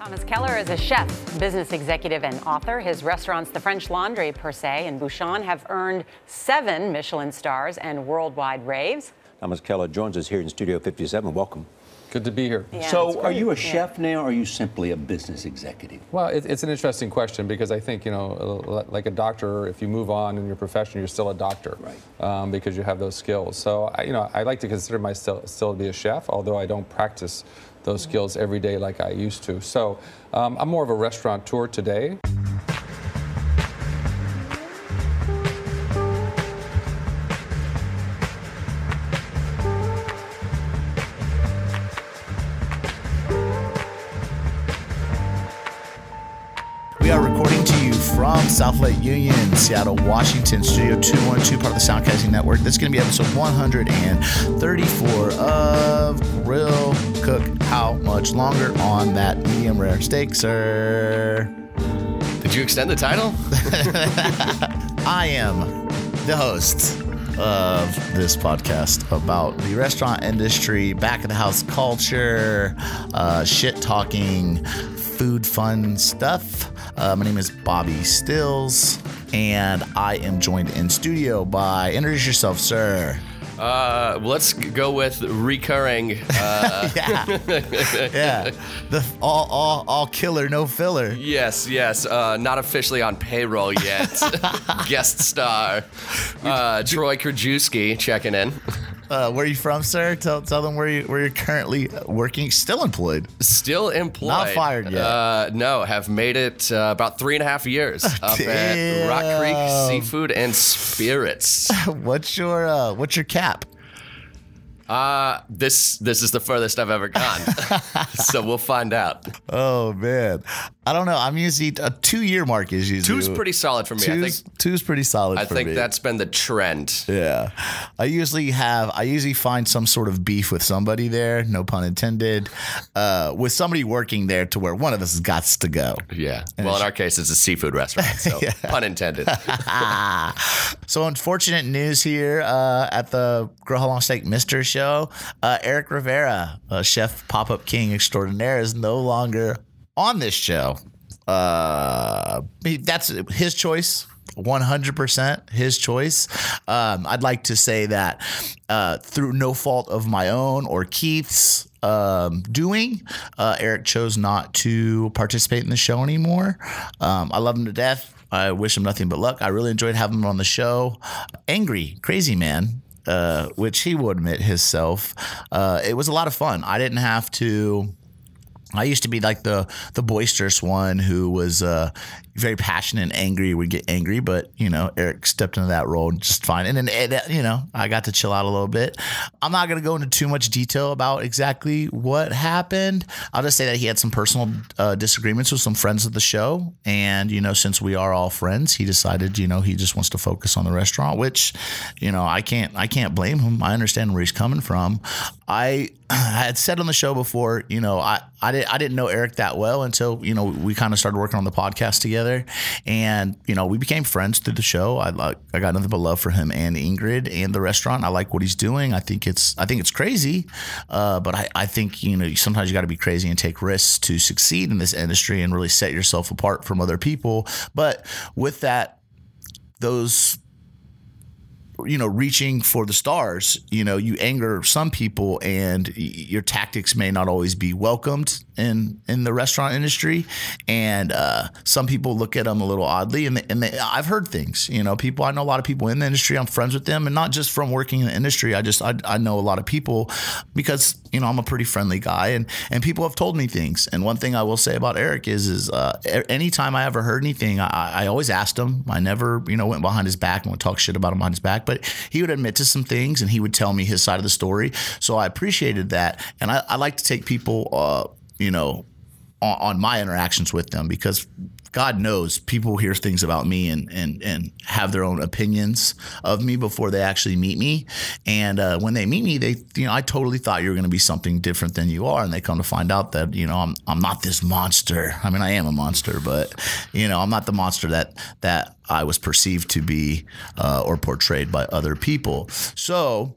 Thomas Keller is a chef, business executive, and author. His restaurants, The French Laundry, per se, and Bouchon, have earned seven Michelin stars and worldwide raves. Thomas Keller joins us here in Studio 57. Welcome. Good to be here. Yeah, so, are you a Yeah. chef now, or are you simply a business executive? Well, it, it's an interesting question because I think, you know, like a doctor, if you move on in your profession, you're still a doctor. Right. Um, because you have those skills. So, I, you know, I like to consider myself still to be a chef, although I don't practice those skills every day like I used to. So, um, I'm more of a restaurateur today. Seattle, Washington, Studio 212, part of the Soundcasting Network. This is going to be episode 134 of Grill Cook How Much Longer on that medium rare steak, sir. Did you extend the title? I am the host of this podcast about the restaurant industry, back of the house culture, uh, shit talking, food fun stuff. Uh, my name is Bobbie Stills, and I am joined in studio by introduce yourself, sir. Uh, let's go with recurring. Uh, Yeah, yeah. The all, all, all killer, no filler. yes, yes. Uh, not officially on payroll yet. Guest star. Uh, Troy Krajewski checking in. Uh, where are you from, sir? Tell, tell them where you where you're currently working. Still employed. Still employed. Not fired yet. Uh, no, have made it uh, about three and a half years up at Rock Creek Seafood and Spirits. What's your uh, what's your cap? Uh, this this is the furthest I've ever gone. so we'll find out. Oh man, I don't know. I'm usually a two year mark is usually Two's pretty solid for me. I think Two's, two's pretty solid. I think me. that's been the trend. yeah. I usually have. I usually find some sort of beef with somebody there. No pun intended. Uh, with somebody working there to where one of us has got to go. Yeah. Well, in our case, it's a seafood restaurant, so pun intended. So unfortunate news here uh, at the Grill How Long Steak Mister show. Uh, Eric Rivera, uh, chef pop up king extraordinaire, is no longer on this show. Uh, that's his choice. 100% his choice. Um, I'd like to say that uh, through no fault of my own or Keith's um, doing, uh, Eric chose not to participate in the show anymore. Um, I love him to death. I wish him nothing but luck. I really enjoyed having him on the show. Angry, crazy man, uh, which he will admit himself. Uh, it was a lot of fun. I didn't have to. I used to be like the the boisterous one who was uh, very passionate and angry. Would get angry, but you know Eric stepped into that role just fine. And then eh, you know I got to chill out a little bit. I'm not gonna go into too much detail about exactly what happened. I'll just say that he had some personal uh, disagreements with some friends of the show, and you know since we are all friends, he decided you know he just wants to focus on the restaurant, which you know I can't I can't blame him. I understand where he's coming from. I had said on the show before, you know, I, I, did, I didn't know Eric that well until, you know, we kind of started working on the podcast together. And, you know, we became friends through the show. I like, I got nothing but love for him and Ingrid and the restaurant. I like what he's doing. I think it's, I think it's crazy. Uh, but I, I think, you know, sometimes you got to be crazy and take risks to succeed in this industry and really set yourself apart from other people. But with that, those you know reaching for the stars you know you anger some people and your tactics may not always be welcomed in in the restaurant industry and uh, some people look at them a little oddly and, they, and they, I've heard things you know people I know a lot of people in the industry I'm friends with them and not just from working in the industry I just I, I know a lot of people because you know I'm a pretty friendly guy and and people have told me things and one thing I will say about Eric is is uh, anytime I ever heard anything I, I always asked him. I never you know went behind his back and would talk shit about him behind his back but he would admit to some things and he would tell me his side of the story so I appreciated that and I, I like to take people uh, you know on, on my interactions with them because God knows people hear things about me and and and have their own opinions of me before they actually meet me. And uh, when they meet me, they you know I totally thought you were going to be something different than you are, and they come to find out that you know I'm I'm not this monster. I mean I am a monster, but you know I'm not the monster that that I was perceived to be uh, or portrayed by other people. So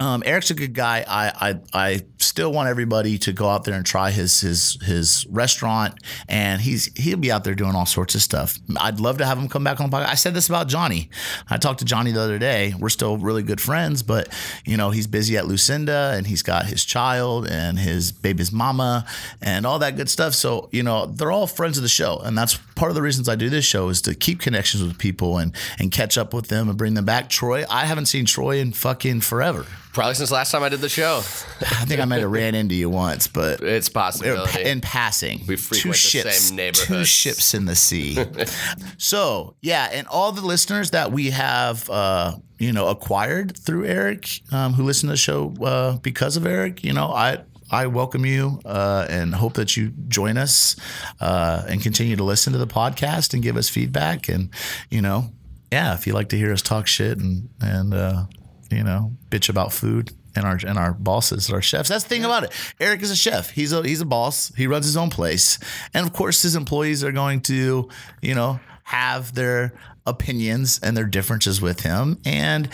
Um, Eric's a good guy. I, I I still want everybody to go out there and try his his his restaurant, and he's he'll be out there doing all sorts of stuff. I'd love to have him come back on the podcast. I said this about Johnny. I talked to Johnny the other day. We're still really good friends, but you know he's busy at Lucinda, and he's got his child and his baby's mama and all that good stuff. So you know they're all friends of the show, and that's part of the reasons I do this show is to keep connections with people and and catch up with them and bring them back. Troy, I haven't seen Troy in fucking forever. Probably since last time I did the show. I think I might have ran into you once, but It's possible in passing, We frequent two the ships, two ships in the sea. so yeah, and all the listeners that we have, uh, you know, acquired through Eric, um, who listen to the show uh, because of Eric, you know, I. I welcome you uh, and hope that you join us uh, and continue to listen to the podcast and give us feedback. And you know, yeah, if you like to hear us talk shit and and uh, you know bitch about food and our and our bosses, our chefs. That's the thing about it. Eric is a chef. He's a he's a boss. He runs his own place, and of course, his employees are going to you know have their opinions and their differences with him. And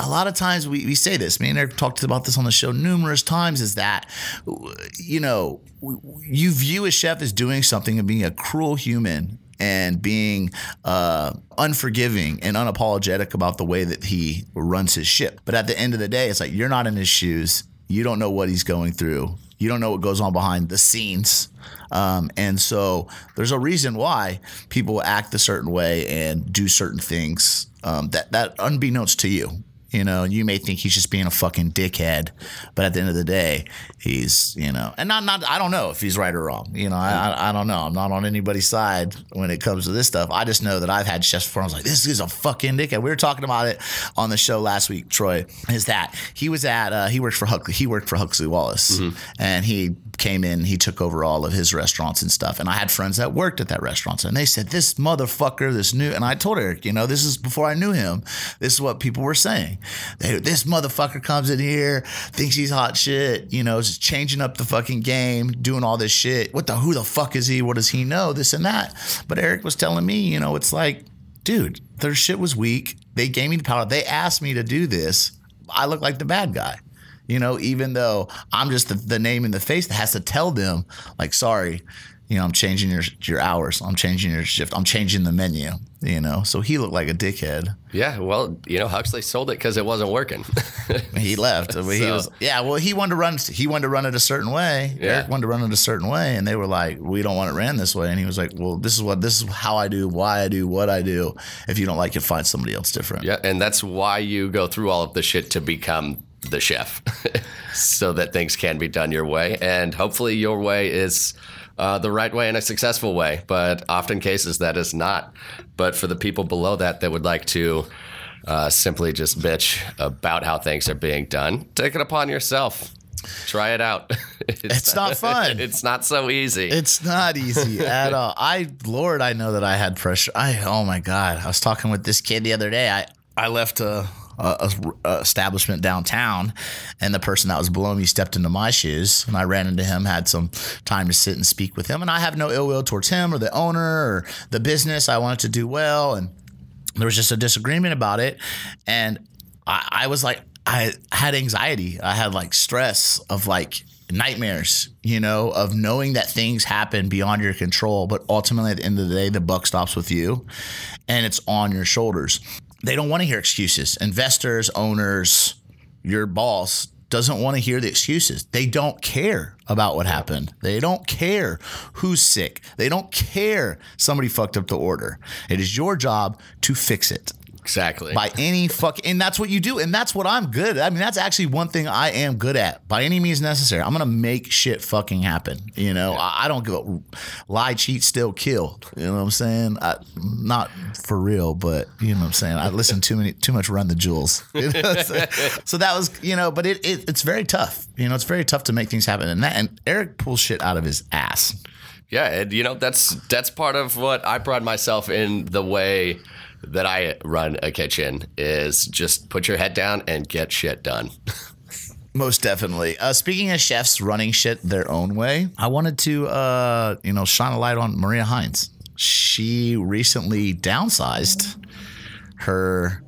a lot of times we, we say this. Me and Eric talked about this on the show numerous times. Is that you know you view a chef as doing something and being a cruel human and being uh, unforgiving and unapologetic about the way that he runs his ship. But at the end of the day, it's like you're not in his shoes. You don't know what he's going through. You don't know what goes on behind the scenes. Um, and so there's a reason why people act a certain way and do certain things um, that, that unbeknownst to you. You know, you may think he's just being a fucking dickhead, but at the end of the day, he's you know, and not not I don't know if he's right or wrong. You know, I I, I don't know. I'm not on anybody's side when it comes to this stuff. I just know that I've had chefs before. I was like, this is a fucking dickhead. We were talking about it on the show last week. Troy is that he was at uh, he worked for Huxley. He worked for Huxley Wallace, and he came in. He took over all of his restaurants and stuff. And I had friends that worked at that restaurant, and they said, "This motherfucker, this new." And I told Eric, you know, this is before I knew him. This is what people were saying. They, this motherfucker comes in here, thinks he's hot shit, you know, just changing up the fucking game, doing all this shit. What the? Who the fuck is he? What does he know? This and that. But Eric was telling me, you know, it's like, dude, their shit was weak. They gave me the power. They asked me to do this. I look like the bad guy. You know, even though I'm just the, the name in the face that has to tell them, like, sorry, you know, I'm changing your your hours. I'm changing your shift. I'm changing the menu. You know, so he looked like a dickhead. Yeah, well, you know, Huxley sold it because it wasn't working. He left. But he So- was yeah. Well, he wanted to run. He wanted to run it a certain way. Yeah. Eric wanted to run it a certain way, and they were like, "We don't want it ran this way." And he was like, "Well, this is what this is how I do, why I do, what I do. If you don't like it, find somebody else different." yeah, and that's why you go through all of the shit to become the chef, so that things can be done your way, and hopefully your way is. Uh, the right way and a successful way, but often cases that is not. But for the people below that that would like to uh, simply just bitch about how things are being done, take it upon yourself. Try it out. It's not fun. it's not so easy. It's not easy at all. I, Lord, I know that I had pressure. I, oh my God, I was talking with this kid the other day. I, I left a, a, establishment downtown, and the person that was below me stepped into my shoes, and I ran into him, had some time to sit and speak with him, and I have no ill will towards him or the owner or the business. I wanted to do well, and there was just a disagreement about it, and I, I was like, I had anxiety. I had like stress of like nightmares, you know, of knowing that things happen beyond your control, but ultimately at the end of the day, the buck stops with you and it's on your shoulders. They don't want to hear excuses. Investors, owners, your boss doesn't want to hear the excuses. They don't care about what happened. They don't care who's sick. They don't care somebody fucked up the order. It is your job to fix it exactly. by any fuck and that's what you do and that's what i'm good at. I mean that's actually one thing i am good at. By any means necessary i'm gonna make shit fucking happen you know? I, I don't give a lie cheat still kill you know what i'm saying? I, not for real but you know what i'm saying? I listen too many too much run the jewels. You know what I'm saying? so that was you know but it, it it's very tough you know? It's very tough to make things happen and that and eric pulls shit out of his ass. Yeah, and you know that's that's part of what I pride myself in the way that I run a kitchen is just put your head down and get shit done. Most definitely. Uh, speaking of chefs running shit their own way, I wanted to, uh, you know, shine a light on Maria Hines. She recently downsized her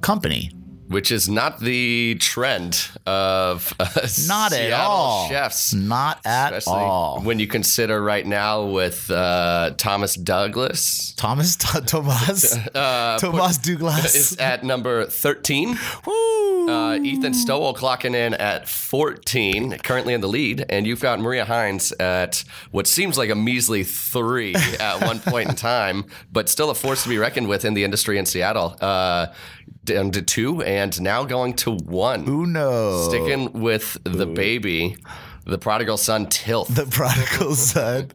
company which is not the trend of uh, Not at Seattle all. chefs. Not at all. when you consider right now with uh, Thomas Douglas Thomas T- Thomas Uh, Tomas Douglas. is at number 13. Woo. Uh, Ethan Stowell clocking in at 14, currently in the lead, and you've got Maria Hines at what seems like a measly three at one point in time, but still a force to be reckoned with in the industry in Seattle. Down to two, and now going to one. Uno. Sticking with the baby, the prodigal son Tilth. the prodigal son.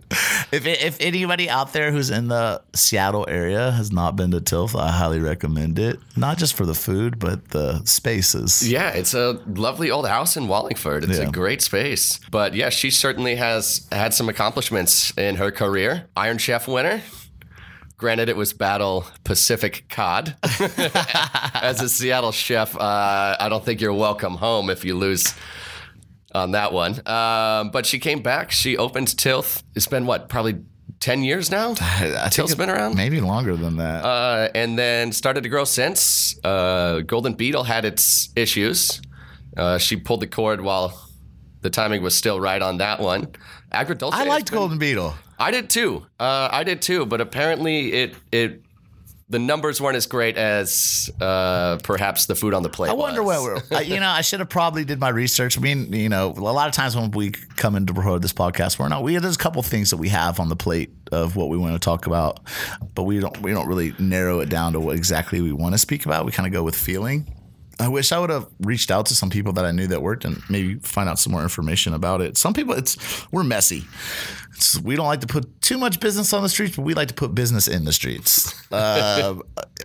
If, if anybody out there who's in the Seattle area has not been to Tilth, I highly recommend it. Not just for the food, but the spaces. Yeah, it's a lovely old house in Wallingford. It's Yeah. a great space. But yeah, she certainly has had some accomplishments in her career. Iron Chef winner. Granted, it was Battle Pacific Cod. As a Seattle chef, uh, I don't think you're welcome home if you lose on that one. Um, but she came back. She opened Tilth. It's been what, probably 10 years now? I Tilth's been around? Maybe longer than that. uh, and then started to grow since. Uh, Golden Beetle had its issues. Uh, she pulled the cord while the timing was still right on that one. Agrodolce. I liked been- Golden Beetle. I did too. Uh, I did too. But apparently, it it the numbers weren't as great as uh, perhaps the food on the plate. I wonder was. what we're. You know, I should have probably did my research. I mean, you know, a lot of times when we come into record this podcast, we're not. We there's a couple things that we have on the plate of what we want to talk about, but we don't. We don't really narrow it down to what exactly we want to speak about. We kind of go with feeling. I wish I would have reached out to some people that I knew that worked and maybe find out some more information about it. Some people, it's we're messy. It's, we don't like to put too much business on the streets, but we like to put business in the streets. Uh,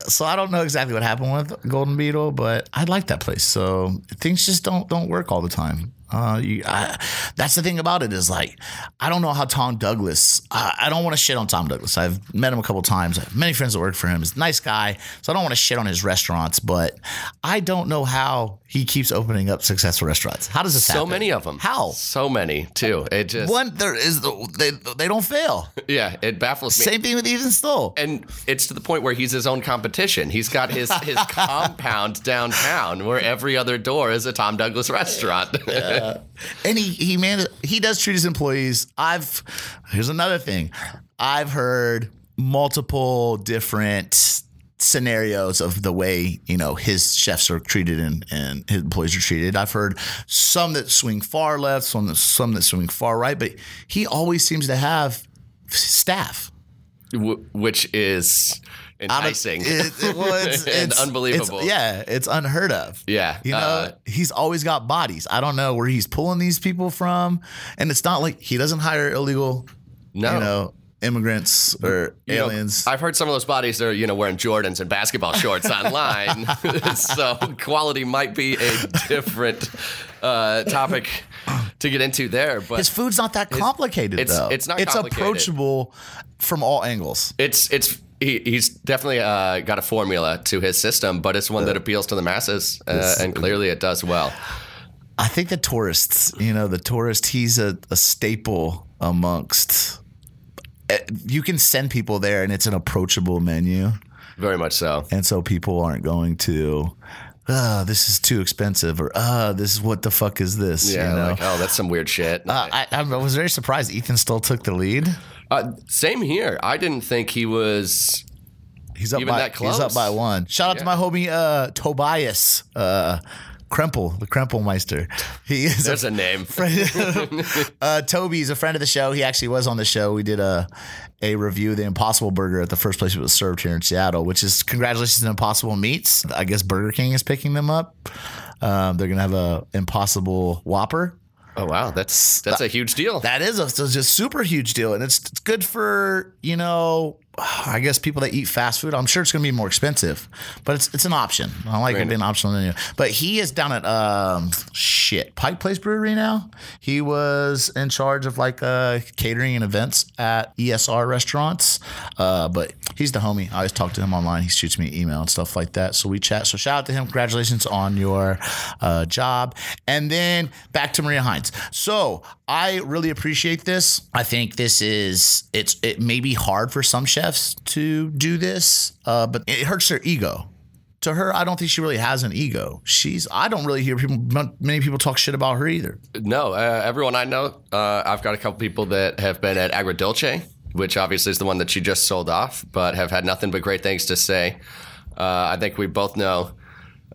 so I don't know exactly what happened with Golden Beetle, but I like that place. So things just don't don't work all the time. Uh, you, I, that's the thing about it is like I don't know how Tom Douglas. I, I don't want to shit on Tom Douglas. I've met him a couple times. I have many friends that work for him. He's a nice guy, so I don't want to shit on his restaurants. But I don't know how he keeps opening up successful restaurants. How does this So happen? many of them. How? So many too. It just One there is they they don't fail. yeah. It baffles me. Same thing with Ethan Stowell. and it's to the point where he's his own competition. He's got his his compound downtown where every other door is a Tom Douglas restaurant. and he he man he does treat his employees. I've here's another thing. I've heard multiple different scenarios of the way you know his chefs are treated and, and his employees are treated. I've heard some that swing far left, some that some that swing far right, but he always seems to have staff. w- which is enticing it- it- well, it's- it's- unbelievable. it's- yeah, it's unheard of. Yeah, You know, uh, he's always got bodies. I don't know where he's pulling these people from. And it's not like he doesn't hire illegal, No. you know, immigrants or You know, aliens. I've heard some of those bodies are, you know, wearing Jordans and basketball shorts online. so quality might be a different uh, topic to get into there. But his food's not that complicated, it's- though. it's not It's complicated. approachable from all angles. it's it's he, he's definitely uh, got a formula to his system, but it's one that appeals to the masses, uh, and clearly it does well. I think the tourists, you know, the tourist, he's a, a staple amongst. You can send people there, and it's an approachable menu. Very much so. and so people aren't going to ah this is too expensive or ah this is what the fuck is this Yeah, you know like oh, that's some weird shit. uh, I, I was very surprised ethan Stowell took the lead Uh, same here. I didn't think he was. he's up Even by that he's up by one shout out to my homie uh tobias uh Krempel, the Krempelmeister. He is There's a name. friend. uh, Toby's a friend of the show. He actually was on the show. We did a a review of the Impossible Burger at the first place it was served here in Seattle, which is congratulations to Impossible Meats. I guess Burger King is picking them up. Um, they're gonna have a Impossible Whopper. Oh wow, that's that's a huge deal. That is a, a super huge deal, and it's, it's good for you know, I guess people that eat fast food. I'm sure it's going to be more expensive, but it's it's an option. I like it being optional menu. But he is down at um shit Pike Place Brewery now. He was in charge of like uh catering and events at ESR restaurants. Uh, but he's the homie. I always talk to him online. He shoots me an email and stuff like that. So we chat. So shout out to him. Congratulations on your uh, job. And then back to Maria Hines. So I really appreciate this. I think this is it's it may be hard for some chefs to do this, uh, but it hurts their ego. to her, I don't think she really has an ego. She's I don't really hear people many people talk shit about her either. No, uh, everyone I know, uh, I've got a couple people that have been at Agrodolce, which obviously is the one that she just sold off, but have had nothing but great things to say. Uh, I think we both know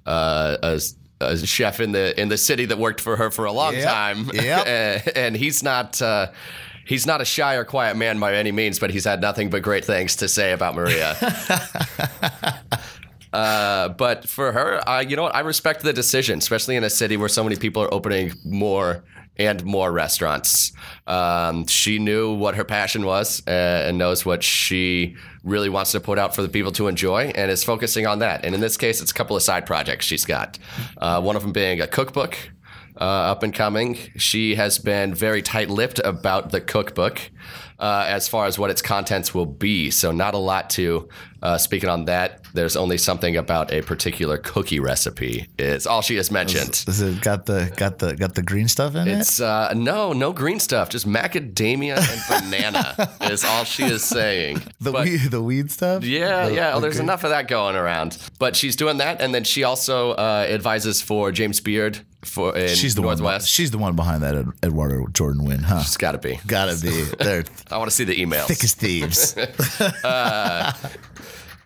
uh, a, a chef in the in the city that worked for her for a long Yep. time, Yep. and, and he's not. He's not a shy or quiet man by any means, but he's had nothing but great things to say about Maria. Uh, but for her, uh, you know what? I respect the decision, especially in a city where so many people are opening more and more restaurants. Um, she knew what her passion was uh, and knows what she really wants to put out for the people to enjoy and is focusing on that. And in this case, it's a couple of side projects she's got. Uh, one of them being a cookbook. Uh, up and coming. She has been very tight lipped about the cookbook uh, as far as what its contents will be. So, not a lot to uh, speaking on that. There's only something about a particular cookie recipe. It's all she has mentioned. Is it got the got the got the green stuff in it? It's uh, no, no green stuff. Just macadamia and banana is all she is saying. The But- weed, the weed stuff. yeah, The- yeah. Well, there's okay. enough of that going around. But she's doing that, and then she also uh, advises for James Beard for in She's the one. She's the one behind that Ed- Eduardo Jordan win, huh? It's got to be. Gotta be. They're I want to see the emails. thick as thieves.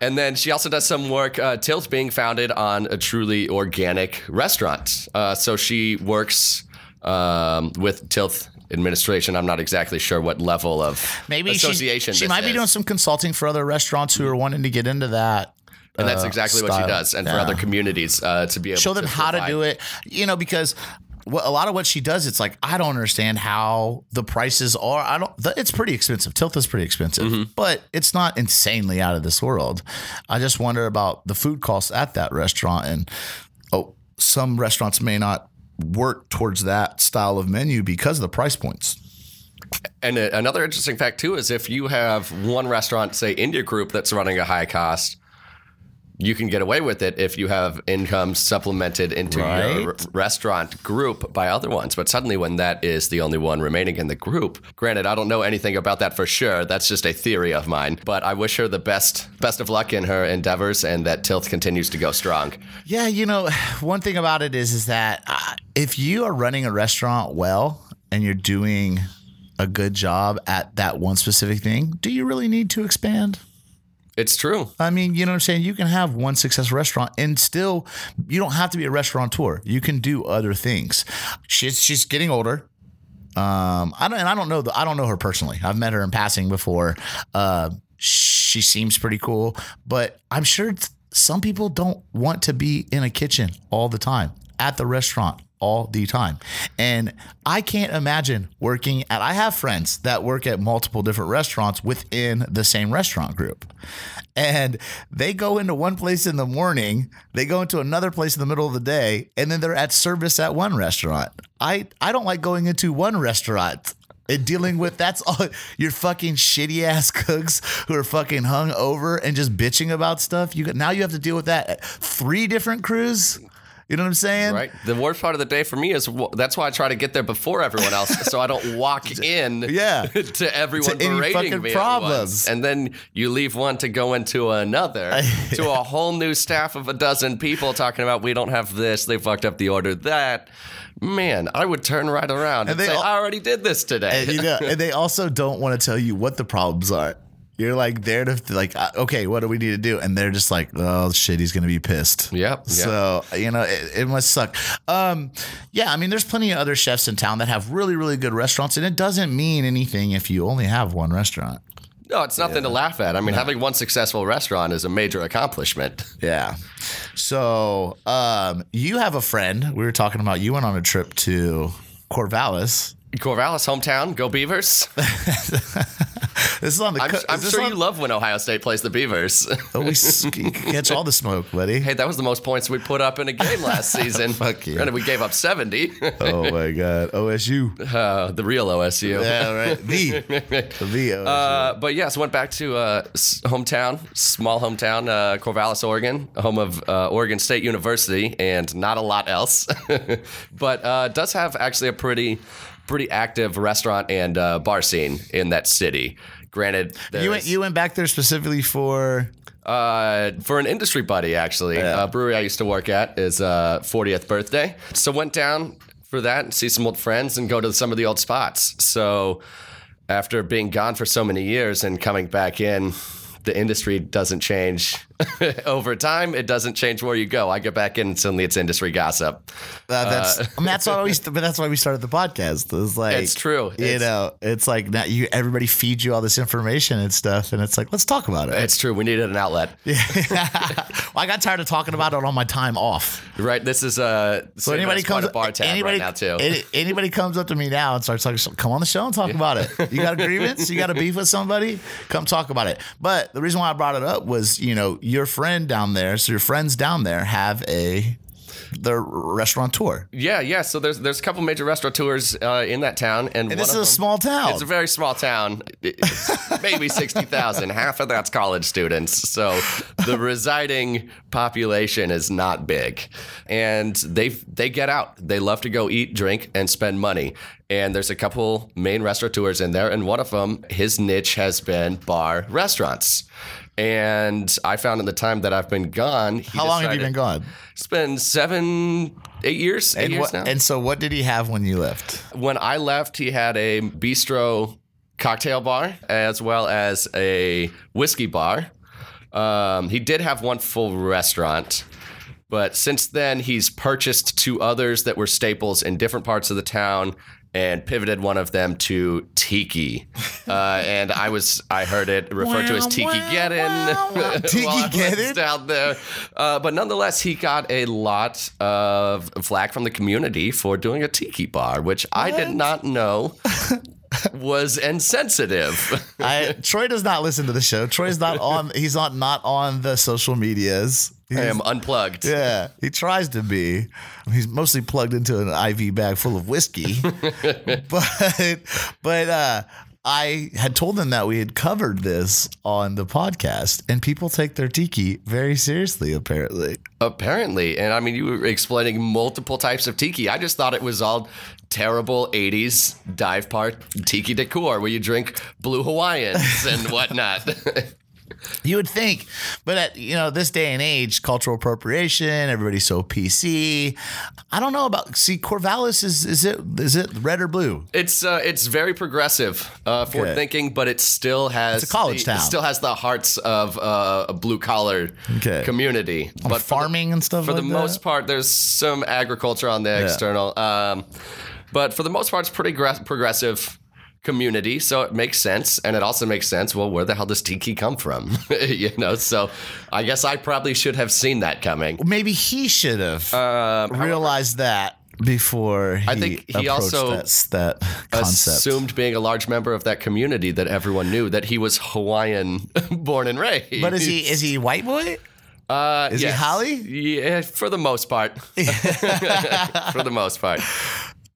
And then she also does some work. Uh, Tilth being founded on a truly organic restaurant. Uh, so she works um, with Tilth administration. I'm not exactly sure what level of Maybe association She, this might be doing some consulting for other restaurants who are wanting to get into that. And that's uh, exactly what she does. And for other communities uh, to be able to show to them how to do it. You know, because a lot of what she does, it's like I don't understand how the prices are. I don't. It's pretty expensive. Tilth is pretty expensive, Mm-hmm. but it's not insanely out of this world. I just wonder about the food costs at that restaurant, and oh, some restaurants may not work towards that style of menu because of the price points. And uh, another interesting fact too is if you have one restaurant, say India Group, that's running a high cost, you can get away with it if you have income supplemented into your r- restaurant group by other ones. But suddenly, when that is the only one remaining in the group, granted, I don't know anything about that for sure. That's just a theory of mine. But I wish her the best best of luck in her endeavors, and that Tilth continues to go strong. Yeah, you know, one thing about it is is that uh, if you are running a restaurant well and you're doing a good job at that one specific thing, do you really need to expand? It's true. I mean, you know what I'm saying? You can have one successful restaurant and still you don't have to be a restaurateur. You can do other things. She's she's getting older. Um, I don't and I don't know the, I don't know her personally. I've met her in passing before. Uh, she seems pretty cool, but I'm sure some people don't want to be in a kitchen all the time at the restaurant all the time. And I can't imagine working at I have friends that work at multiple different restaurants within the same restaurant group. And they go into one place in the morning, they go into another place in the middle of the day, and then they're at service at one restaurant. I I don't like going into one restaurant and dealing with that's all your fucking shitty ass cooks who are fucking hung over and just bitching about stuff. You now you have to deal with that at three different crews. You know what I'm saying? Right. The worst part of the day for me is wh- that's why I try to get there before everyone else, so I don't walk in. Yeah. to everyone To berating me problems. and then you leave one to go into another, to a whole new staff of a dozen people talking about we don't have this, they fucked up the order that. Man, I would turn right around and, And they say, all- I already did this today. And, you know, and they also don't want to tell you what the problems are. You're like there to like, uh, okay, what do we need to do? And they're just like, oh shit, he's gonna be pissed. Yep, yep. So you know, it, it must suck. Um, yeah, I mean, there's plenty of other chefs in town that have really, really good restaurants, and it doesn't mean anything if you only have one restaurant. no, it's nothing to laugh at. I mean, having one successful restaurant is a major accomplishment. Yeah. So um, you have a friend. We were talking about. You went on a trip to Corvallis. Corvallis, hometown, go Beavers. This is on the. I'm, co- I'm sure on- you love when Ohio State plays the Beavers. Oh, we catch all the smoke, buddy. Hey, that was the most points we put up in a game last season. Fuck you. Granted, we gave up 70. Oh my God, OSU. uh, the real OSU. Yeah, right. The the OSU. Uh, but yes, went back to uh, hometown, small hometown, uh, Corvallis, Oregon, home of uh, Oregon State University, and not a lot else. but uh, does have actually a pretty, pretty active restaurant and uh, bar scene in that city. Granted, you went you went back there specifically for Uh, for an industry buddy, actually, Yeah. a brewery I used to work at is uh, 40th birthday. So went down for that and see some old friends and go to some of the old spots. So after being gone for so many years and coming back in, the industry doesn't change over time. It doesn't change where you go. I get back in and suddenly it's industry gossip. Uh, that's I mean, that's why we but that's why we started the podcast. It's like It's true. You It's- know, it's like now you everybody feeds you all this information and stuff, and it's like let's talk about it. It's true. We needed an outlet, well, I got tired of talking about it on my time off. right? This is uh, So anybody comes a bar tab anybody, right now too. any- anybody comes up to me now and starts like, "Come on the show and talk about it. You got a grievance? You got a beef with somebody? Come talk about it." But the reason why I brought it up was, you know, your friend down there. So your friends down there have a their restaurateur. Yeah, yeah. So there's there's a couple major restaurateurs uh, in that town, and, And this is a them- small town. It's a very small town. Maybe sixty thousand. Half of that's college students. So the residing population is not big, and they they get out. They love to go eat, drink, and spend money. And there's a couple main restaurateurs in there, and one of them, his niche has been bar restaurants. And I found in the time that I've been gone. How long have you been gone? It's been seven, eight years. Eight And, years what, now. and so, what did he have when you left? when I left, he had a bistro cocktail bar as well as a whiskey bar. Um, he did have one full restaurant, but since then he's purchased two others that were staples in different parts of the town and pivoted one of them to Tiki. Uh, and I was I heard it referred to as Tiki Geddon. Tiki while I was Geddon? down there. Uh, but nonetheless, he got a lot of flack from the community for doing a tiki bar, which I did not know was insensitive. I, Troy does not listen to the show. Troy's not on. He's not not on the social medias. I am unplugged. Yeah, he tries to be. He's mostly plugged into an IV bag full of whiskey. but but uh I had told them that we had covered this on the podcast, and people take their tiki very seriously, apparently. Apparently. And I mean, you were explaining multiple types of tiki. I just thought it was all terrible 80s dive bar tiki decor where you drink blue Hawaiians and whatnot. You would think, but at you know this day and age, cultural appropriation, everybody's so PC. I don't know about. See, Corvallis is is it is it red or blue? It's uh, it's very progressive, uh, forward thinking, but it still has It's a college the, town. It still has the hearts of uh, a blue collar Okay. community. On but for the- farming and stuff for like the that? most part, there's some agriculture on the external, um, but for the most part, it's pretty gra- progressive community. So it makes sense, and it also makes sense. Well, where the hell does tiki come from? you know, so I guess I probably should have seen that coming. Maybe he should have realized that before he, I think he also that, that concept. Assumed being a large member of that community that everyone knew that he was Hawaiian born and raised. But is he is he white boy? Uh, is he. Holly? Yeah, for the most part. for the most part.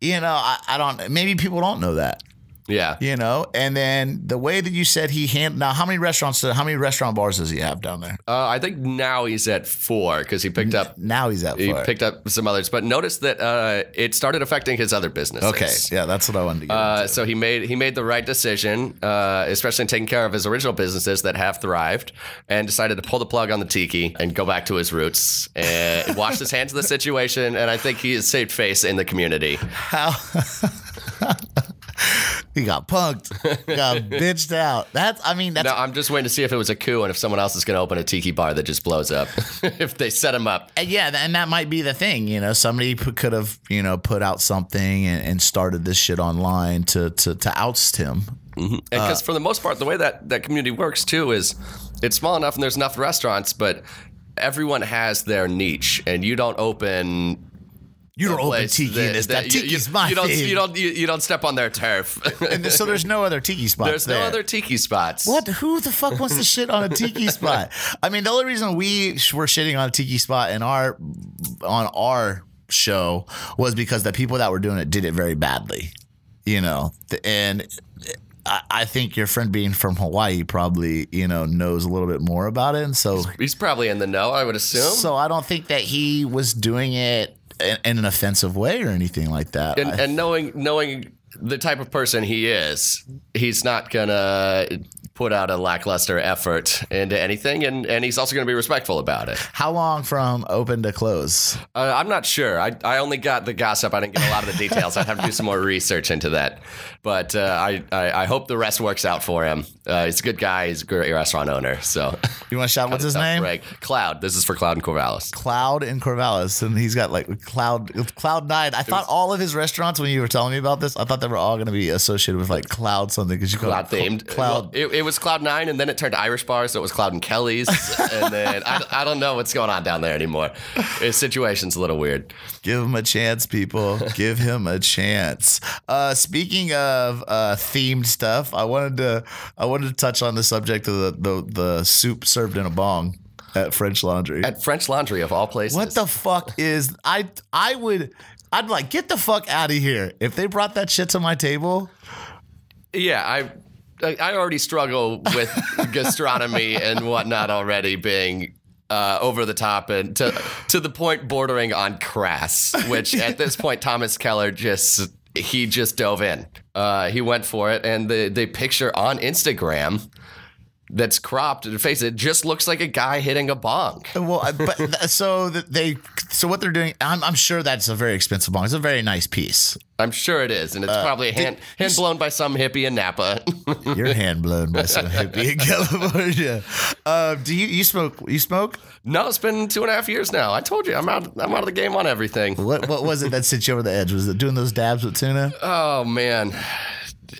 You know, I, I don't. Maybe people don't know that. Yeah. You know, and then the way that you said he hand now, how many restaurants? How many restaurant bars does he have down there? Uh, I think now he's at four because he picked up Now he's at he picked up some others. But notice that uh, it started affecting his other businesses. Okay, yeah, that's what I wanted to get Uh, so he made he made the right decision, uh, especially in taking care of his original businesses that have thrived, and decided to pull the plug on the tiki and go back to his roots and wash his hands of the situation. And I think he has saved face in the community. How he got punked, got bitched out. That's, I mean, that's Now I'm just waiting to see if it was a coup and if someone else is going to open a tiki bar that just blows up. if they set him up. And yeah, and that might be the thing. You know, somebody p- could have you know put out something and, and started this shit online to to to oust him. Mm-hmm. Because uh, for the most part, the way that that community works too is it's small enough and there's enough restaurants, but everyone has their niche, and you don't open. You don't open tiki in this. That you- tiki's you, my you don't, thing. you don't you, you don't step on their turf. And so there's no other tiki spots. there's no other tiki spots. What? Who the fuck wants to shit on a tiki spot? I mean, the only reason we were shitting on a tiki spot in our on our show was because the people that were doing it did it very badly. You know, and I, I think your friend being from Hawaii probably you know knows a little bit more about it, and so He's probably in the know, I would assume. so I don't think that he was doing it in, an offensive way or anything like that. and, and knowing knowing the type of person he is, he's not gonna put out a lackluster effort into anything, and, and he's also going to be respectful about it. How long from open to close? Uh, I'm not sure. I, I only got the gossip. I didn't get a lot of the details. I'd have to do some more research into that. But uh, I, I I hope the rest works out for him. Uh, he's a good guy. He's a great restaurant owner. So You want to shout what's his name? break. Cloud. This is for Cloud and Corvallis. Cloud in Corvallis, and he's got like Cloud Cloud Nine. I thought all of his restaurants, when you were telling me about this, I thought they were all going to be associated with like Cloud something because you call Cloud it themed. Cloud. Well, it, it was Cloud Nine, and then it turned to Irish Bar, so it was Cloud and Kelly's, and then I, I don't know what's going on down there anymore. His situation's a little weird. Give him a chance, people. Give him a chance. Uh, speaking of uh, themed stuff, I wanted to I wanted to touch on the subject of the the, the soup served in a bong at French Laundry. At French Laundry of all places. what the fuck is I I would I'd like get the fuck out of here if they brought that shit to my table. Yeah, I I already struggle with gastronomy and whatnot already being uh, over the top and to to the point bordering on crass. Which at this point, Thomas Keller just he just dove in. Uh, he went for it, and the the picture on Instagram that's cropped and face it just looks like a guy hitting a bong. Well, but th- so that they so what they're doing, I'm, I'm sure that's a very expensive bong. It's a very nice piece. I'm sure it is, and it's probably hand hand blown by some hippie in Napa. you're hand blown by some hippie in California. Uh, do you you smoke? You smoke? no, it's been two and a half years now. I told you, I'm out. I'm out of the game on everything. What what was it that sent you over the edge? Was it doing those dabs with tuna? Oh man,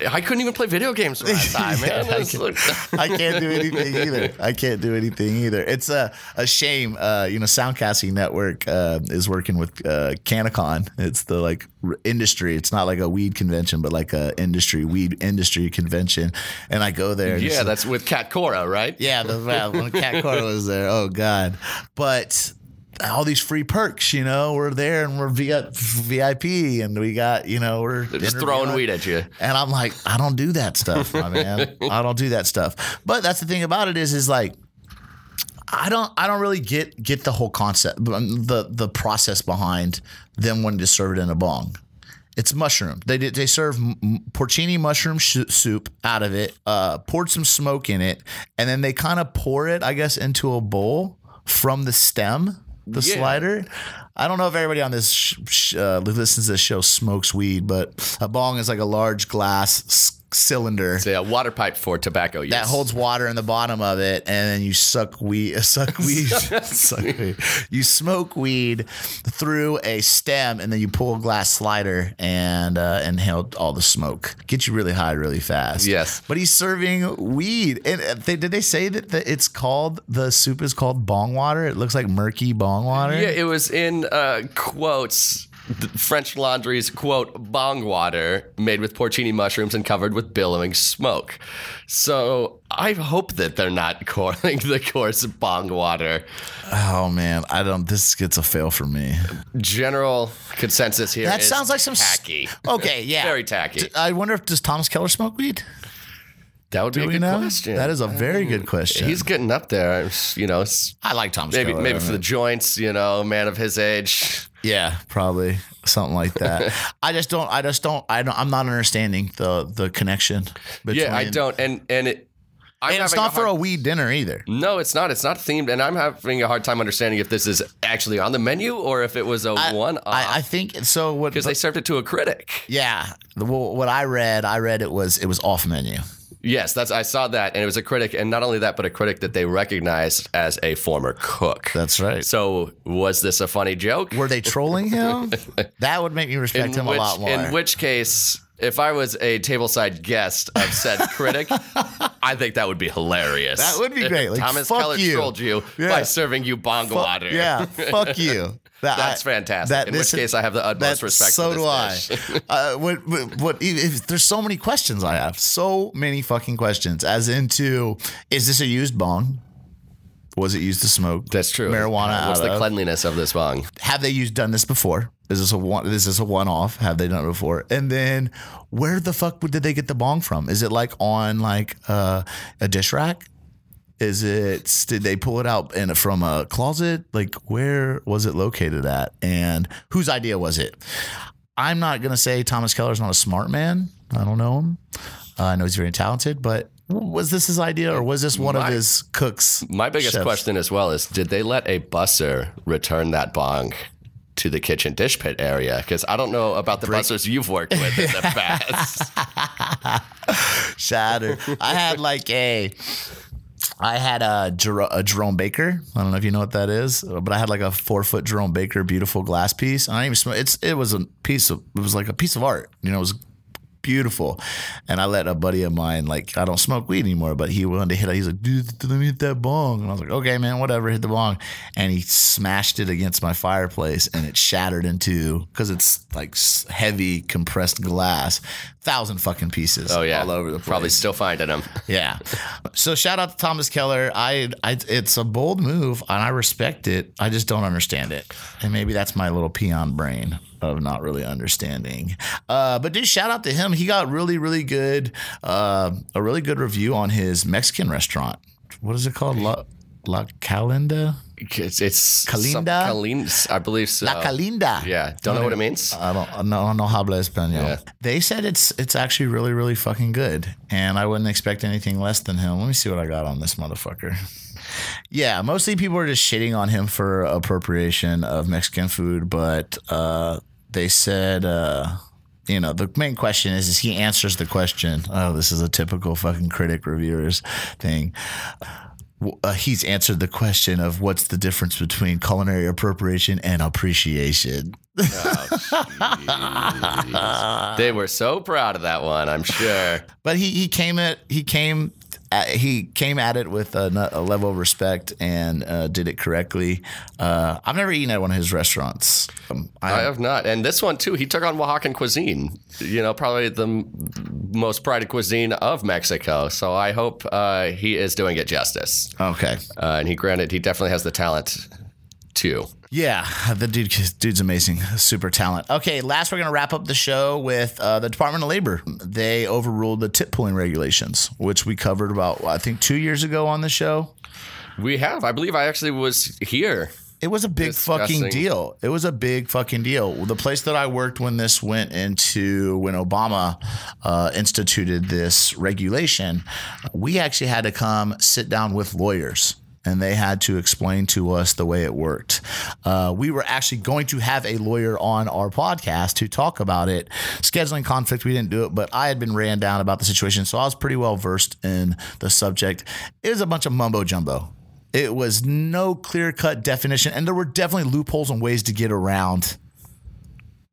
I couldn't even play video games that time, man. Yeah, I like- I can't do anything either. I can't do anything either. It's a, a shame. Uh, you know, Soundcasting Network uh, is working with uh, CannaCon. It's the like r- industry. It's not like a weed convention, but like a industry weed industry convention. And I go there. and yeah, that's with Cat Cora, right? yeah, the when Cat Cora was there. Oh God, but all these free perks, you know, we're there and we're VIP, and we got, you know, we're They're just throwing weed at you. and I'm like, I don't do that stuff, my man. I don't do that stuff. But that's the thing about it is, is like, I don't, I don't really get get the whole concept, the the process behind them wanting to serve it in a bong. It's mushroom. They did. They serve porcini mushroom sh- soup out of it. Uh, poured some smoke in it, and then they kind of pour it, I guess, into a bowl from the stem, the Yeah. slider. I don't know if everybody on this sh- sh- uh, listens to this show smokes weed, but a bong is like a large glass cylinder It's a water pipe for tobacco use. that holds water in the bottom of it, and then you suck weed, suck weed, suck weed. You smoke weed through a stem, and then you pull a glass slider and uh, inhale all the smoke. Get you really high, really fast. Yes. but he's serving weed. And uh, they, did they say that the, it's called the soup is called bong water? It looks like murky bong water. Yeah, it was in uh, quotes. The French Laundry's quote bong water made with porcini mushrooms and covered with billowing smoke. So I hope that they're not calling the course bong water. Oh man, I don't. This gets a fail for me. General consensus here. That is sounds like some s- tacky. Okay, yeah, Very tacky. D- I wonder if does Thomas Keller smoke weed? That would be a good know? question. That is a very good mm. question. He's getting up there, you know. I like Thomas Maybe Keller. maybe for the joints, you know, man of his age. Yeah, probably something like that. I just don't. I just don't. I don't. I'm not understanding the the connection. Between, Yeah, I don't, and and it. I'm And it's not for hard- a weed dinner either. No, it's not. It's not themed, and I'm having a hard time understanding if this is actually on the menu or if it was a I, one I, I think so. What? because they served it to a critic. yeah. Well, what I read, I read it was it was off menu. Yes, that's I saw that, and it was a critic, and not only that, but a critic that they recognized as a former cook. That's right. So was this a funny joke? Were they trolling him? that would make me respect him which, a lot more. in which case, if I was a tableside guest of said critic, I think that would be hilarious. That would be great. Like, Thomas fuck Keller you. trolled you Yeah. by serving you bong Fu- water. Yeah, fuck you. That- That's I- fantastic. In which case, I have the utmost that- respect So do I. uh, what, what, what, if, there's so many questions I have. So many fucking questions. As into, is this a used bong? Was it used to smoke? That's true. Marijuana. What's the of? cleanliness of this bong? Have they used done this before? Is this a one? Is this a one off? Have they done it before? And then, where the fuck did they get the bong from? Is it like on like uh, a dish rack? Is it? Did they pull it out in from a closet? Like where was it located at? And whose idea was it? I'm not gonna say Thomas Keller's not a smart man. I don't know him. Uh, I know he's very talented, but was this his idea or was this one of his cooks? My biggest chefs? question as well is did they let a busser return that bong to the kitchen dish pit area? Because I don't know about the bussers you've worked with in the past. Shatter. I had like a. I had a, Jer- a Jerome Baker. I don't know if you know what that is, but I had like a four foot Jerome Baker, beautiful glass piece. I didn't even. It's it was a piece of it was like a piece of art. You know, it was beautiful. And I let a buddy of mine like I don't smoke weed anymore, but he wanted to hit. it. He's like, dude, let me hit that bong. And I was like, okay, man, whatever. Hit the bong, and he smashed it against my fireplace, and it shattered into because it's like heavy compressed glass, thousand fucking pieces. Oh, yeah. all over the place. Probably still finding them. Yeah. So shout out to Thomas Keller. I, I, it's a bold move, and I respect it. I just don't understand it, and maybe that's my little peon brain of not really understanding. Uh, but dude, shout out to him. He got really, really good, uh, a really good review on his Mexican restaurant. What is it called? La Calenda. It's, it's Kalinda? I believe so. La Calenda. Yeah. Don't know what it means. I don't no I don't habla español. Yeah. They said it's it's actually really really fucking good, and I wouldn't expect anything less than him. Let me see what I got on this motherfucker. Yeah, mostly people are just shitting on him for appropriation of Mexican food, but uh, they said. Uh, you know, the main question is, is he answers the question. Oh, this is a typical fucking critic reviewers thing uh, he's answered the question of what's the difference between culinary appropriation and appreciation. They were so proud of that one, I'm sure. But he he came at he came he came at it with a level of respect and uh, did it correctly. Uh, I've never eaten at one of his restaurants. Um, I, I have not. And this one, too, he took on Oaxacan cuisine, you know, probably the m- most prided cuisine of Mexico. So I hope uh, he is doing it justice. okay. Uh, and he, granted, he definitely has the talent, too. Yeah, the dude, dude's amazing, super talent. Okay, last we're gonna wrap up the show with uh, the Department of Labor. They overruled the tip pooling regulations, which we covered about I think two years ago on the show. We have. I believe I actually was here. It was a big fucking deal. It was a big fucking deal. The place that I worked when this went into when Obama uh, instituted this regulation, we actually had to come sit down with lawyers. And they had to explain to us the way it worked. Uh, we were actually going to have a lawyer on our podcast to talk about it. Scheduling conflict, we didn't do it, but I had been ran down about the situation, so I was pretty well versed in the subject. It was a bunch of mumbo jumbo. It was no clear cut definition, and there were definitely loopholes and ways to get around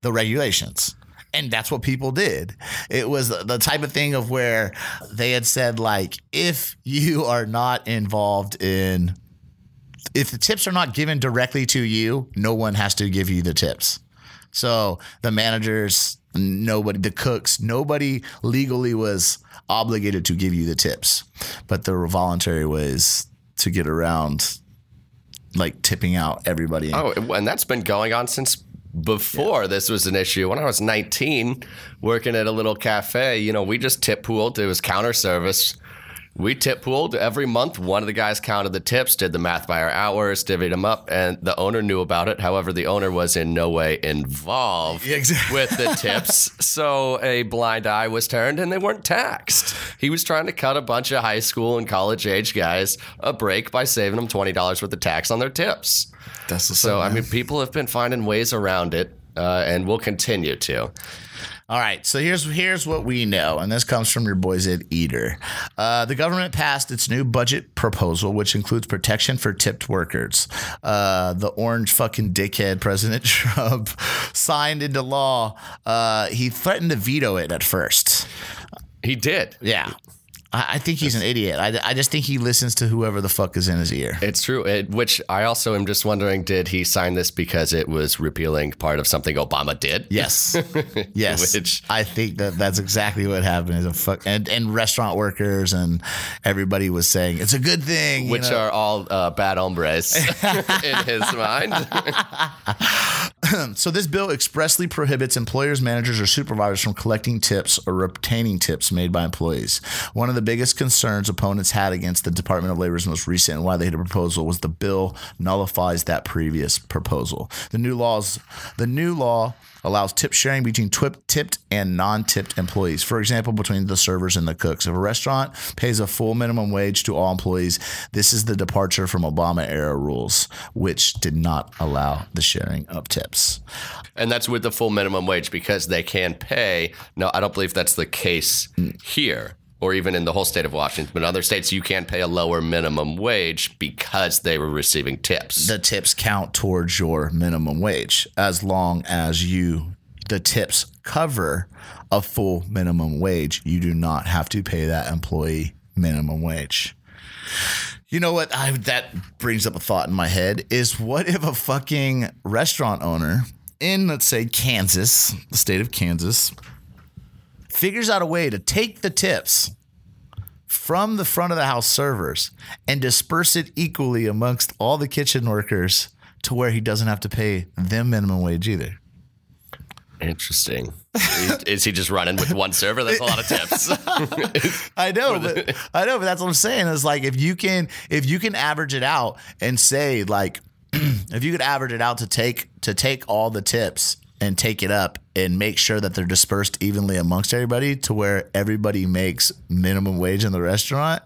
the regulations. And that's what people did. It was the type of thing of where they had said, like, if you are not involved in, if the tips are not given directly to you, no one has to give you the tips. So the managers, nobody, the cooks, nobody legally was obligated to give you the tips, but there were voluntary ways to get around, like tipping out everybody. Oh, and that's been going on since before this was an issue. When I was 19, working at a little cafe, you know, we just tip pooled. It was counter service. We tip pooled every month. One of the guys counted the tips, did the math by our hours, divvied them up, and the owner knew about it. However, the owner was in no way involved exactly. with the tips. so a blind eye was turned and they weren't taxed. He was trying to cut a bunch of high school and college age guys a break by saving them $20 worth of tax on their tips. That's So, I mean, people have been finding ways around it uh, and will continue to. All right, so here's here's what we know, and this comes from your boys at Eater. Uh, the government passed its new budget proposal, which includes protection for tipped workers. Uh, the orange fucking dickhead President Trump signed into law. Uh, he threatened to veto it at first. He did. Yeah, I, I think he's an idiot. I, I just think he listens to whoever the fuck is in his ear. It's true. It, which I also am just wondering did he sign this because it was repealing part of something Obama did? Yes, yes. Which- I think that that's exactly what happened. Is a fuck and and restaurant workers and everybody was saying it's a good thing. Which know? are all uh, bad hombres in his mind. So this bill expressly prohibits employers, managers, or supervisors from collecting tips or obtaining tips made by employees. One of the biggest concerns opponents had against the Department of Labor's most recent and why they had a proposal was the bill nullifies that previous proposal. The new laws, the new law allows tip sharing between twip, tipped and non-tipped employees. For example, between the servers and the cooks. If a restaurant pays a full minimum wage to all employees, this is the departure from Obama era rules, which did not allow the sharing of tips. And that's with the full minimum wage because they can pay. No, I don't believe that's the case mm. here or even in the whole state of Washington. But in other states, you can't pay a lower minimum wage because they were receiving tips. The tips count towards your minimum wage as long as you the tips cover a full minimum wage. You do not have to pay that employee minimum wage. You know what? I, that brings up a thought in my head is what if a fucking restaurant owner in, let's say, Kansas, the state of Kansas, figures out a way to take the tips from the front of the house servers and disperse it equally amongst all the kitchen workers to where he doesn't have to pay them minimum wage either. Interesting. Is- he just running with one server? That's a lot of tips. I know, but I know, but that's what I'm saying. Is like if you can if you can average it out and say like if you could average it out to take to take all the tips and take it up and make sure that they're dispersed evenly amongst everybody to where everybody makes minimum wage in the restaurant,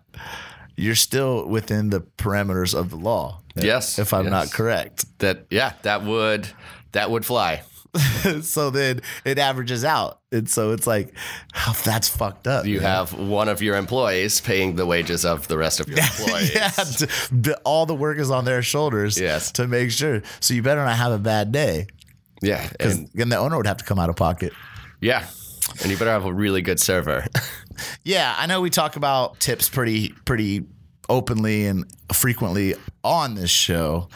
you're still within the parameters of the law. Yes, If I'm not correct. that yeah, that would that would fly. so then it averages out. And so it's like, oh, that's fucked up. You man. have one of your employees paying the wages of the rest of your employees. yeah, all the work is on their shoulders Yes. to make sure. So you better not have a bad day Yeah, and, then the owner would have to come out of pocket. yeah, and you better have a really good server. Yeah, I know we talk about tips pretty pretty openly and frequently on this show.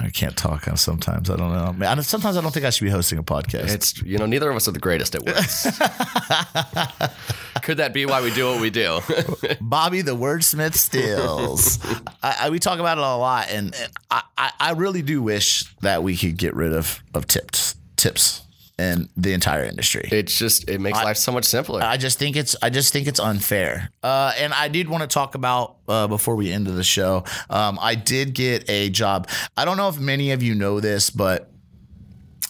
I can't talk on sometimes. I don't know. I mean, sometimes I don't think I should be hosting a podcast. It's you know neither of us are the greatest at words. Could that be why we do what we do? Bobbie the wordsmith steals. I, I, we talk about it a lot, and, and I, I, I really do wish that we could get rid of of tips tips in the entire industry. it's just it makes life so much simpler. I just think it's I just think it's unfair. Uh, and I did want to talk about uh, before we end the show. Um, I did get a job. I don't know if many of you know this, but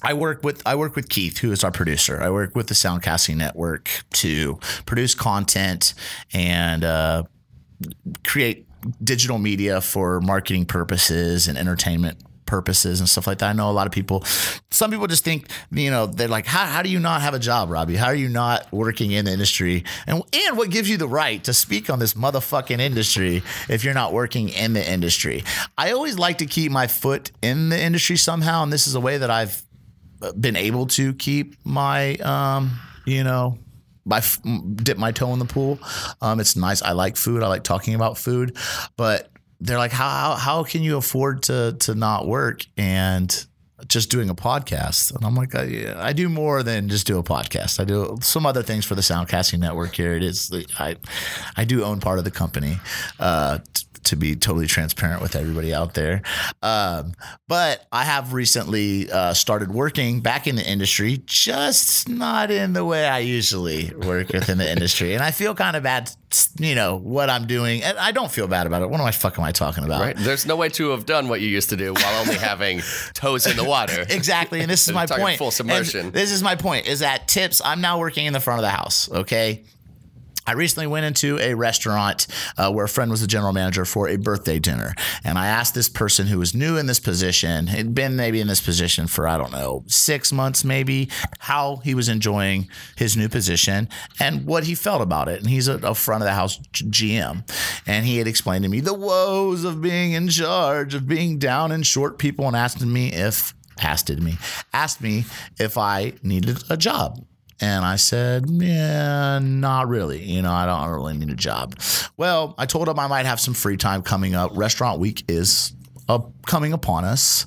I work with I work with Keith, who is our producer. I work with the Soundcasting Network to produce content and uh, create digital media for marketing purposes and entertainment purposes and stuff like that. I know a lot of people, some people just think, you know, they're like, how, how do you not have a job, Bobbie? How are you not working in the industry? And, and what gives you the right to speak on this motherfucking industry if you're not working in the industry? I always like to keep my foot in the industry somehow. And this is a way that I've been able to keep my, um, you know, my dip my toe in the pool. Um, it's nice. I like food. I like talking about food, but they're like, how how, how can you afford to to not work and just doing a podcast? And I'm like, I, I do more than just do a podcast. I do some other things for the Soundcasting Network. Here it is. I I do own part of the company. Uh, to be totally transparent with everybody out there. Um, but I have recently uh, started working back in the industry, just not in the way I usually work within the industry. And I feel kind of bad, you know, what I'm doing. And I don't feel bad about it. What am I fuck am I talking about? Right? There's no way to have done what you used to do while only having toes in the water. Exactly. And this is my point. full And submersion. This is my point is that tips, I'm now working in the front of the house. Okay. I recently went into a restaurant uh, where a friend was the general manager for a birthday dinner. And I asked this person who was new in this position, had been maybe in this position for, I don't know, six months maybe, how he was enjoying his new position and what he felt about it. And he's a, a front of the house GM. And he had explained to me the woes of being in charge, of being down and short people, and asked me if, asked me, asked me if I needed a job. And I said, yeah, not really. You know, I don't really need a job. Well, I told him I might have some free time coming up. Restaurant week is up, coming upon us.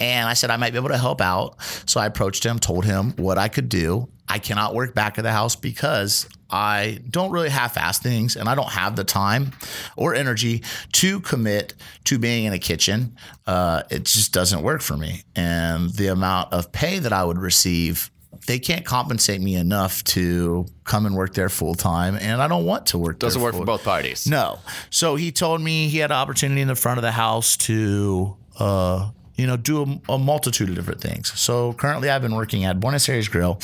And I said I might be able to help out. So I approached him, told him what I could do. I cannot work back at the house because I don't really half ass things and I don't have the time or energy to commit to being in a kitchen. Uh, it just doesn't work for me. And the amount of pay that I would receive they can't compensate me enough to come and work there full time, and I don't want to work. There. Doesn't work for both parties. No. So he told me he had an opportunity in the front of the house to uh, you know, do a, a multitude of different things. So currently, I've been working at Buenos Aires Grill.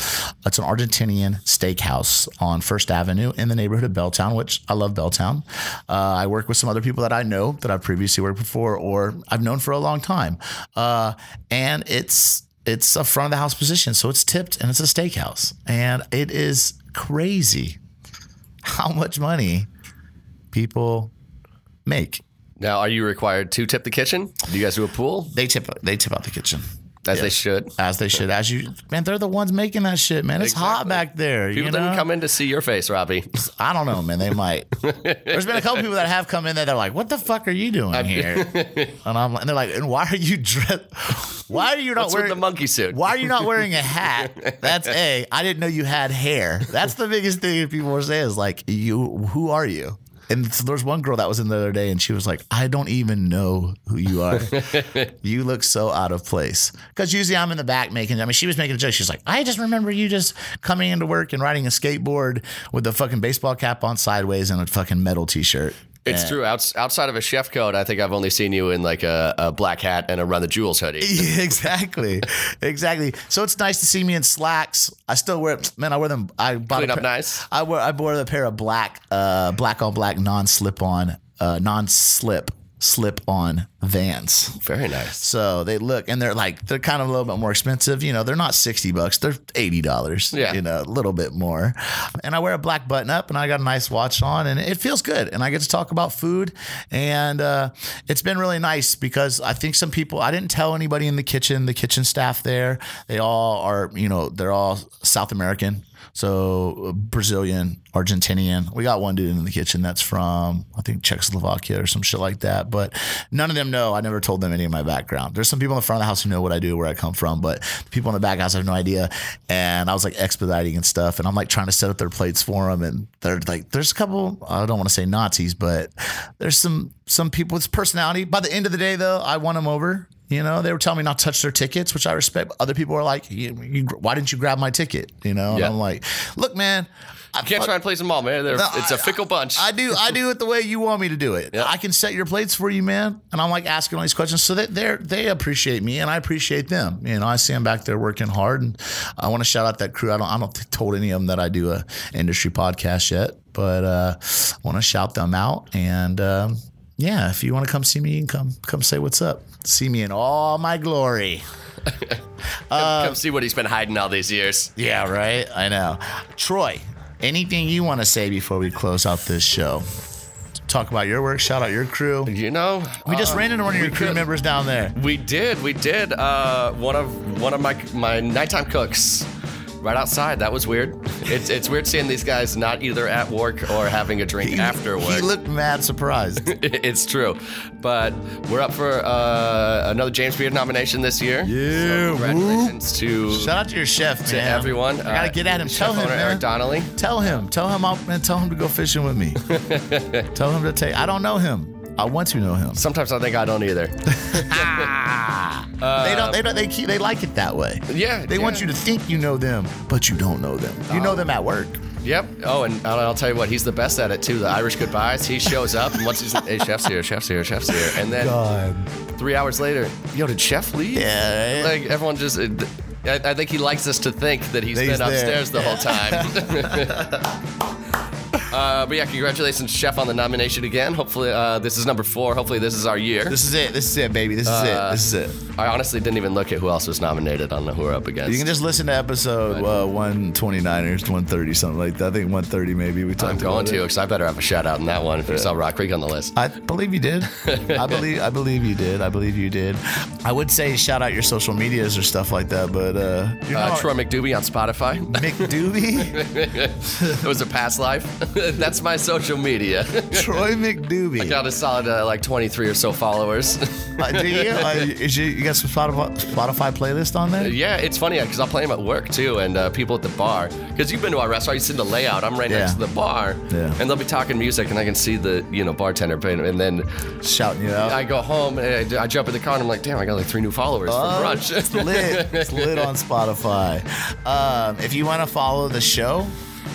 It's an Argentinian steakhouse on First Avenue in the neighborhood of Belltown, which I love Belltown. Uh, I work with some other people that I know that I've previously worked before or I've known for a long time, uh, and it's it's a front of the house position, so it's tipped and it's a steakhouse, and it is crazy how much money people make. Now, are you required to tip the kitchen? Do you guys do a pool? They tip they tip out the kitchen. As they should. As they should. As you man, they're the ones making that shit, man. It's hot back there. People you know? didn't come in to see your face, Bobbie. I don't know, man. They might. There's been a couple people that have come in there. They're like, "What the fuck are you doing here?" And I'm, and they're like, "And why are you dressed? Why are you not What's wearing the monkey suit? Why are you not wearing a hat? That's a. I didn't know you had hair. That's the biggest thing people were saying is like, "You, who are you?" And so there's one girl that was in the other day, and she was like, "I don't even know who you are. you look so out of place." Because usually I'm in the back making. I mean, she was making a joke. She's like, "I just remember you just coming into work and riding a skateboard with a fucking baseball cap on sideways and a fucking metal t-shirt." It's And- true. Outs- outside of a chef coat, I think I've only seen you in like a, a black hat and a Run the Jewels hoodie. Yeah, exactly, exactly. So it's nice to see me in slacks. I still wear, man. I wear them. I bought Clean a up pair- nice? I wear. I wore a pair of black, uh, black on black non-slip on, uh, non-slip slip on Vans. Very nice. So they look and they're like they're kind of a little bit more expensive. You know, they're not sixty bucks. They're eighty dollars. Yeah. you know, a little bit more. And I wear a black button up, and I got a nice watch on, and it feels good. And I get to talk about food, and uh, it's been really nice because I think some people I didn't tell anybody in the kitchen, the kitchen staff there. They all are, you know, they're all South American. So uh, Brazilian, Argentinian. We got one dude in the kitchen that's from I think Czechoslovakia or some shit like that. But none of them know. I never told them any of my background. There's some people in the front of the house who know what I do, where I come from, but the people in the back house have no idea. And I was like expediting and stuff, and I'm like trying to set up their plates for them, and they're like, there's a couple. I don't want to say Nazis, but there's some some people with personality. By the end of the day, though, I won them over. You know, they were telling me not to touch their tickets, which I respect. But other people are like, you, you, "Why didn't you grab my ticket?" You know, and I'm like, "Look, man, I You can't try and please them all, man. No, it's a fickle bunch. I do I do it the way you want me to do it. I can set your plates for you, man. And I'm like asking all these questions so that they they appreciate me and I appreciate them. You know, I see them back there working hard, and I want to shout out that crew. I don't I don't told any of them that I do a industry podcast yet, but uh, I want to shout them out. And um, yeah, if you want to come see me, you can come come say what's up. See me in all my glory. Come see what he's been hiding all these years. Yeah, right. I know. Troy, anything you want to say before we close out this show? Talk about your work. Shout out your crew. You know, We just uh, ran into one of your crew could- members down there. We did, we did. Uh, one of one of my my nighttime cooks, right outside. That was weird. It's it's weird seeing these guys not either at work or having a drink after work. He looked mad surprised. it's true, but we're up for uh, another James Beard nomination this year. Yeah, So congratulations to Shout out to your chef, to man. everyone. I gotta Uh, get at him. Tell him, man. Eric Donnelly. Tell him. Tell him. I'll, man, tell him to go fishing with me. tell him to take. I don't know him. I want to know him. Sometimes I think I don't either. they don't. They don't. They keep. They like it that way. Yeah, They want yeah. you to think you know them, but you don't know them. You know them at work. Yep. Oh, and I'll I'll tell you what, he's the best at it too. The Irish goodbyes. He shows up, and once he's, hey, chef's here, chef's here, chef's here, and then three hours later, yo, did chef leave? Yeah. Like everyone just. uh, I, I think he likes us to think that he's he's been there. upstairs the whole time. uh, but yeah, congratulations, chef, on the nomination again. Hopefully, uh, this is number four. Hopefully, this is our year. This is it. This is it, baby. This is it. This is it. I honestly didn't even look at who else was nominated. I don't know who we're up against. You can just listen to episode uh, 129 or 130, something like that. I think 130 maybe. We talked about. I'm going to because I better have a shout out in that one if you saw Rock Creek on the list. I believe you did. I believe I believe you did. I believe you did. I would say shout out your social medias or stuff like that, but uh, Uh, Troy McDoobie on Spotify. McDoobie. it was a past life. That's my social media. Troy McDoobie. I got a solid uh, like 23 or so followers. Uh, do you? Uh, is you, you got some Spotify, Spotify playlist on there? yeah, it's funny because I'll play them at work too, and uh, people at the bar. Because you've been to our restaurant, you see the layout. I'm right Yeah. next to the bar, Yeah. and they'll be talking music, and I can see the you know bartender playing, and then Shouting you out. I go home and I, I jump in the car, and I'm like, damn, I got like three new followers Oh, from brunch. it's lit. It's lit on Spotify. Um, if you want to follow the show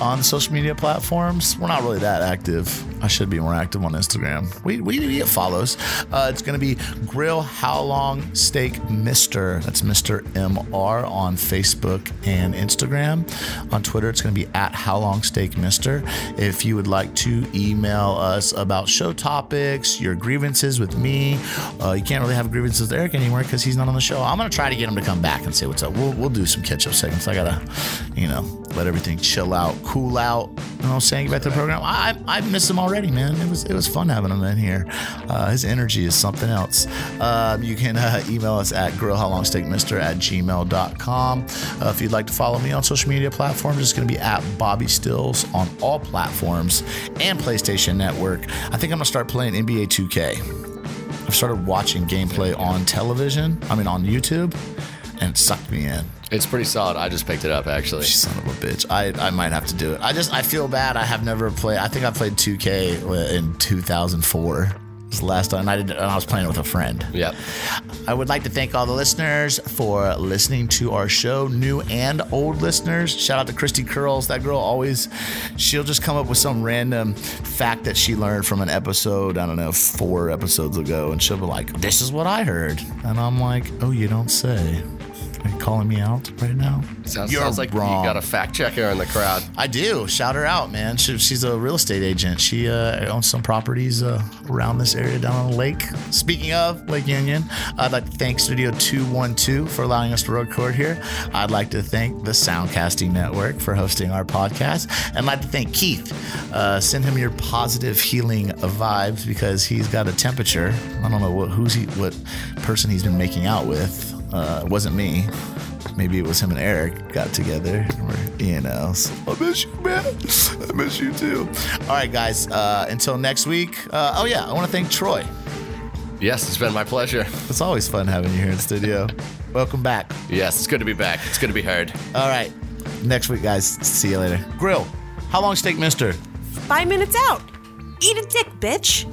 on social media platforms, we're not really that active. I should be more active on Instagram. We, we, get follows. Uh, it's going to be Grill How Long Steak Mister. That's Mr. MR on Facebook and Instagram. On Twitter, it's going to be at How Long Steak Mister. If you would like to email us about show topics, your grievances with me, uh, you can't really have grievances with Eric anymore because he's not on the show. I'm going to try to get him to come back and say what's up. We'll, we'll do some catch up segments. I got to, you know, let everything chill out, cool out. You know what I'm saying? Get back to the program. I, I miss him already, man. It was it was fun having him in here. Uh, his energy is something else. Uh, you can uh, email us at grillhowlongsteakmister at gmail.com. Uh, if you'd like to follow me on social media platforms, it's going to be at Bobbie Stills on all platforms and PlayStation Network. I think I'm going to start playing NBA 2K. I've started watching gameplay on television, I mean, on YouTube, and it sucked me in. It's pretty solid. I just picked it up actually. Son of a bitch. I, I might have to do it. I just I feel bad. I have never played. I think I played 2K in 2004. This last time I did, and I was playing with a friend. Yep. I would like to thank all the listeners for listening to our show, new and old listeners. Shout out to Christy Curls. That girl always, she'll just come up with some random fact that she learned from an episode, I don't know, four episodes ago. And she'll be like, This is what I heard. And I'm like, Oh, you don't say. Are you calling me out right now? Sounds, You're sounds like wrong. you got a fact checker in the crowd. I do. Shout her out, man. She, she's a real estate agent. She uh, owns some properties uh, around this area down on the lake. Speaking of Lake Union, I'd like to thank Studio 212 for allowing us to record here. I'd like to thank the Soundcasting Network for hosting our podcast. And I'd like to thank Keith. Uh, send him your positive healing vibes because he's got a temperature. I don't know what who's he, what person he's been making out with. Uh, it wasn't me maybe it was him and Eric got together. Or, you know, so, I miss you, man. I miss you too. All right, guys. Uh, until next week. Uh, oh yeah, I want to thank Troy. Yes, it's been my pleasure. It's always fun having you here in studio. Welcome back. Yes, it's good to be back. It's good to be heard. All right, next week, guys. See you later. Grill. How long steak, Mister? Five minutes out. Eat a dick, bitch.